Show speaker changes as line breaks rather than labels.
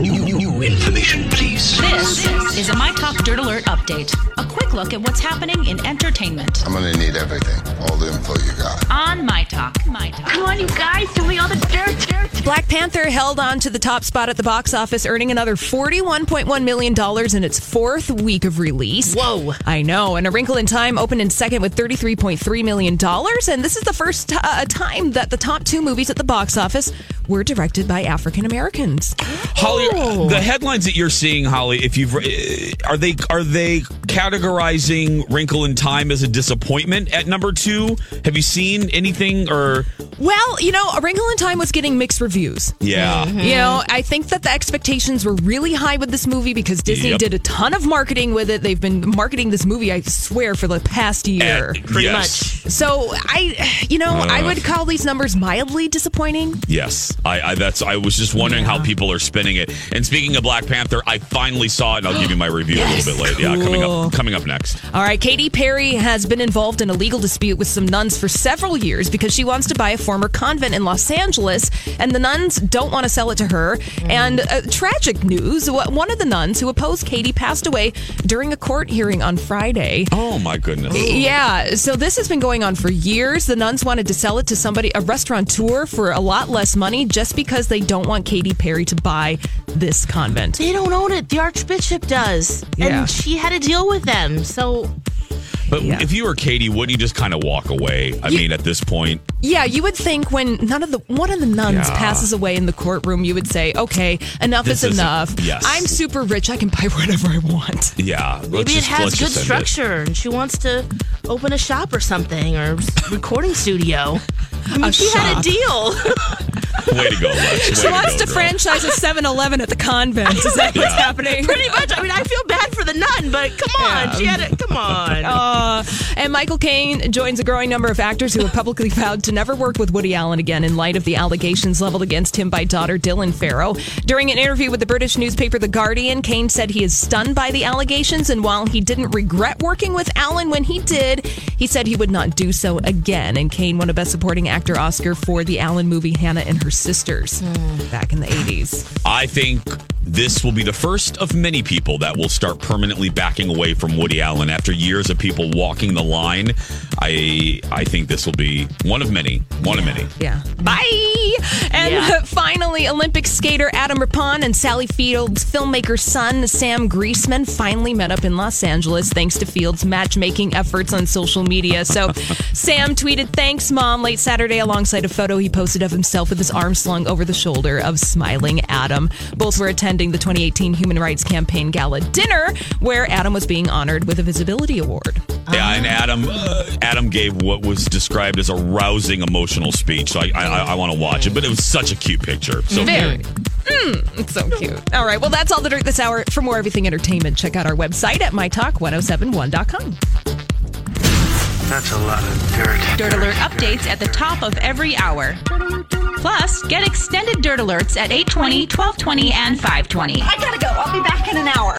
New, new, new information, please.
This is a My Talk Dirt Alert update. A quick look at what's happening in entertainment
I'm gonna need everything, all the info you got.
on My Talk. My Talk.
Come on, you guys, tell me all the dirt, dirt.
Black Panther held on to the top spot at the box office, earning another $41.1 million in its fourth week of release.
Whoa.
I know. And A Wrinkle in Time opened in second with $33.3 million. And this is the first uh, time that the top two movies at the box office were directed by African Americans.
Holly, the headlines that you're seeing, Holly, if you've uh, are they are they categorizing Wrinkle in Time as a disappointment at number two? Have you seen anything or
Well, you know, A Wrinkle in Time was getting mixed reviews.
yeah?
You know, I think that the expectations were really high with this movie because Disney
Yep.
did a ton of marketing with it. They've been marketing this movie, I swear, for the past year.
Uh,
Pretty
yes.
So I, you know, I would call these numbers mildly disappointing.
Yes, I, I that's I was just wondering how people are spinning it. And speaking of Black Panther, I finally saw it, and I'll give you my review a little bit later. Yeah, coming up coming up next.
All right, Katy Perry has been involved in a legal dispute with some nuns for several years because she wants to buy a former convent in Los Angeles, and the nuns don't want to sell it to her. And uh, tragic news: one of the nuns who opposed Katy passed away during a court hearing on Friday.
Oh my goodness.
Yeah, so this has been going on for years. The nuns wanted to sell it to somebody, a restaurateur, for a lot less money just because they don't want Katy Perry to buy this convent.
They don't own it. The Archbishop does.
Yeah.
And she had to deal with them. So
But
Yeah.
if you were Katy, wouldn't you just kind of walk away? I mean, at this point,
Yeah, you would think when none of the one of the nuns
Yeah.
passes away in the courtroom, you would say, "Okay, enough
This
is enough.
yes.
I'm super rich. I can buy whatever I want."
yeah. let's
maybe it has good
just end it.
structure and she wants to open a shop or something or recording studio. I mean,
A
she had a deal.
Way to go, Lex. Way
She wants
go,
to franchise a 7-Eleven at the convent. Is that what's happening?
Pretty much. I mean, I feel bad for the nun, but come on. She had it. Come on.
Uh, and Michael Caine joins a growing number of actors who have publicly vowed to never work with Woody Allen again in light of the allegations leveled against him by daughter Dylan Farrow. During an interview with the British newspaper The Guardian, Caine said he is stunned by the allegations, and while he didn't regret working with Allen when he did, he said he would not do so again. And Caine won a Best Supporting Actor Oscar for the Allen movie Hannah and Her Sisters hmm. back in the 80s.
I think this will be the first of many people that will start permanently backing away from Woody Allen after years of people walking the line. I I think this will be one of many. One of many.
Yeah. Bye. And
Yeah.
finally, Olympic skater Adam Rippon and Sally Field's filmmaker son Sam Greisman finally met up in Los Angeles thanks to Field's matchmaking efforts on social media. So Sam tweeted, "Thanks, mom." Late Saturday, alongside a photo he posted of himself with his arm slung over the shoulder of smiling Adam. Both were attending the 2018 Human Rights Campaign Gala dinner, where Adam was being honored with a Visibility Award.
Yeah, and Adam uh, Adam gave what was described as a rousing emotional speech. So I I, I want to watch it, but it was such a cute picture. So
Very. Mm, it's so cute. All right. Well, that's all the dirt this hour. For more everything entertainment, check out our website at mytalk1071.com.
That's a lot of dirt.
Dirt Alert updates at the top of every hour. Plus, get extended Dirt Alerts at 820, 1220, and 520.
I gotta go. I'll be back in an hour.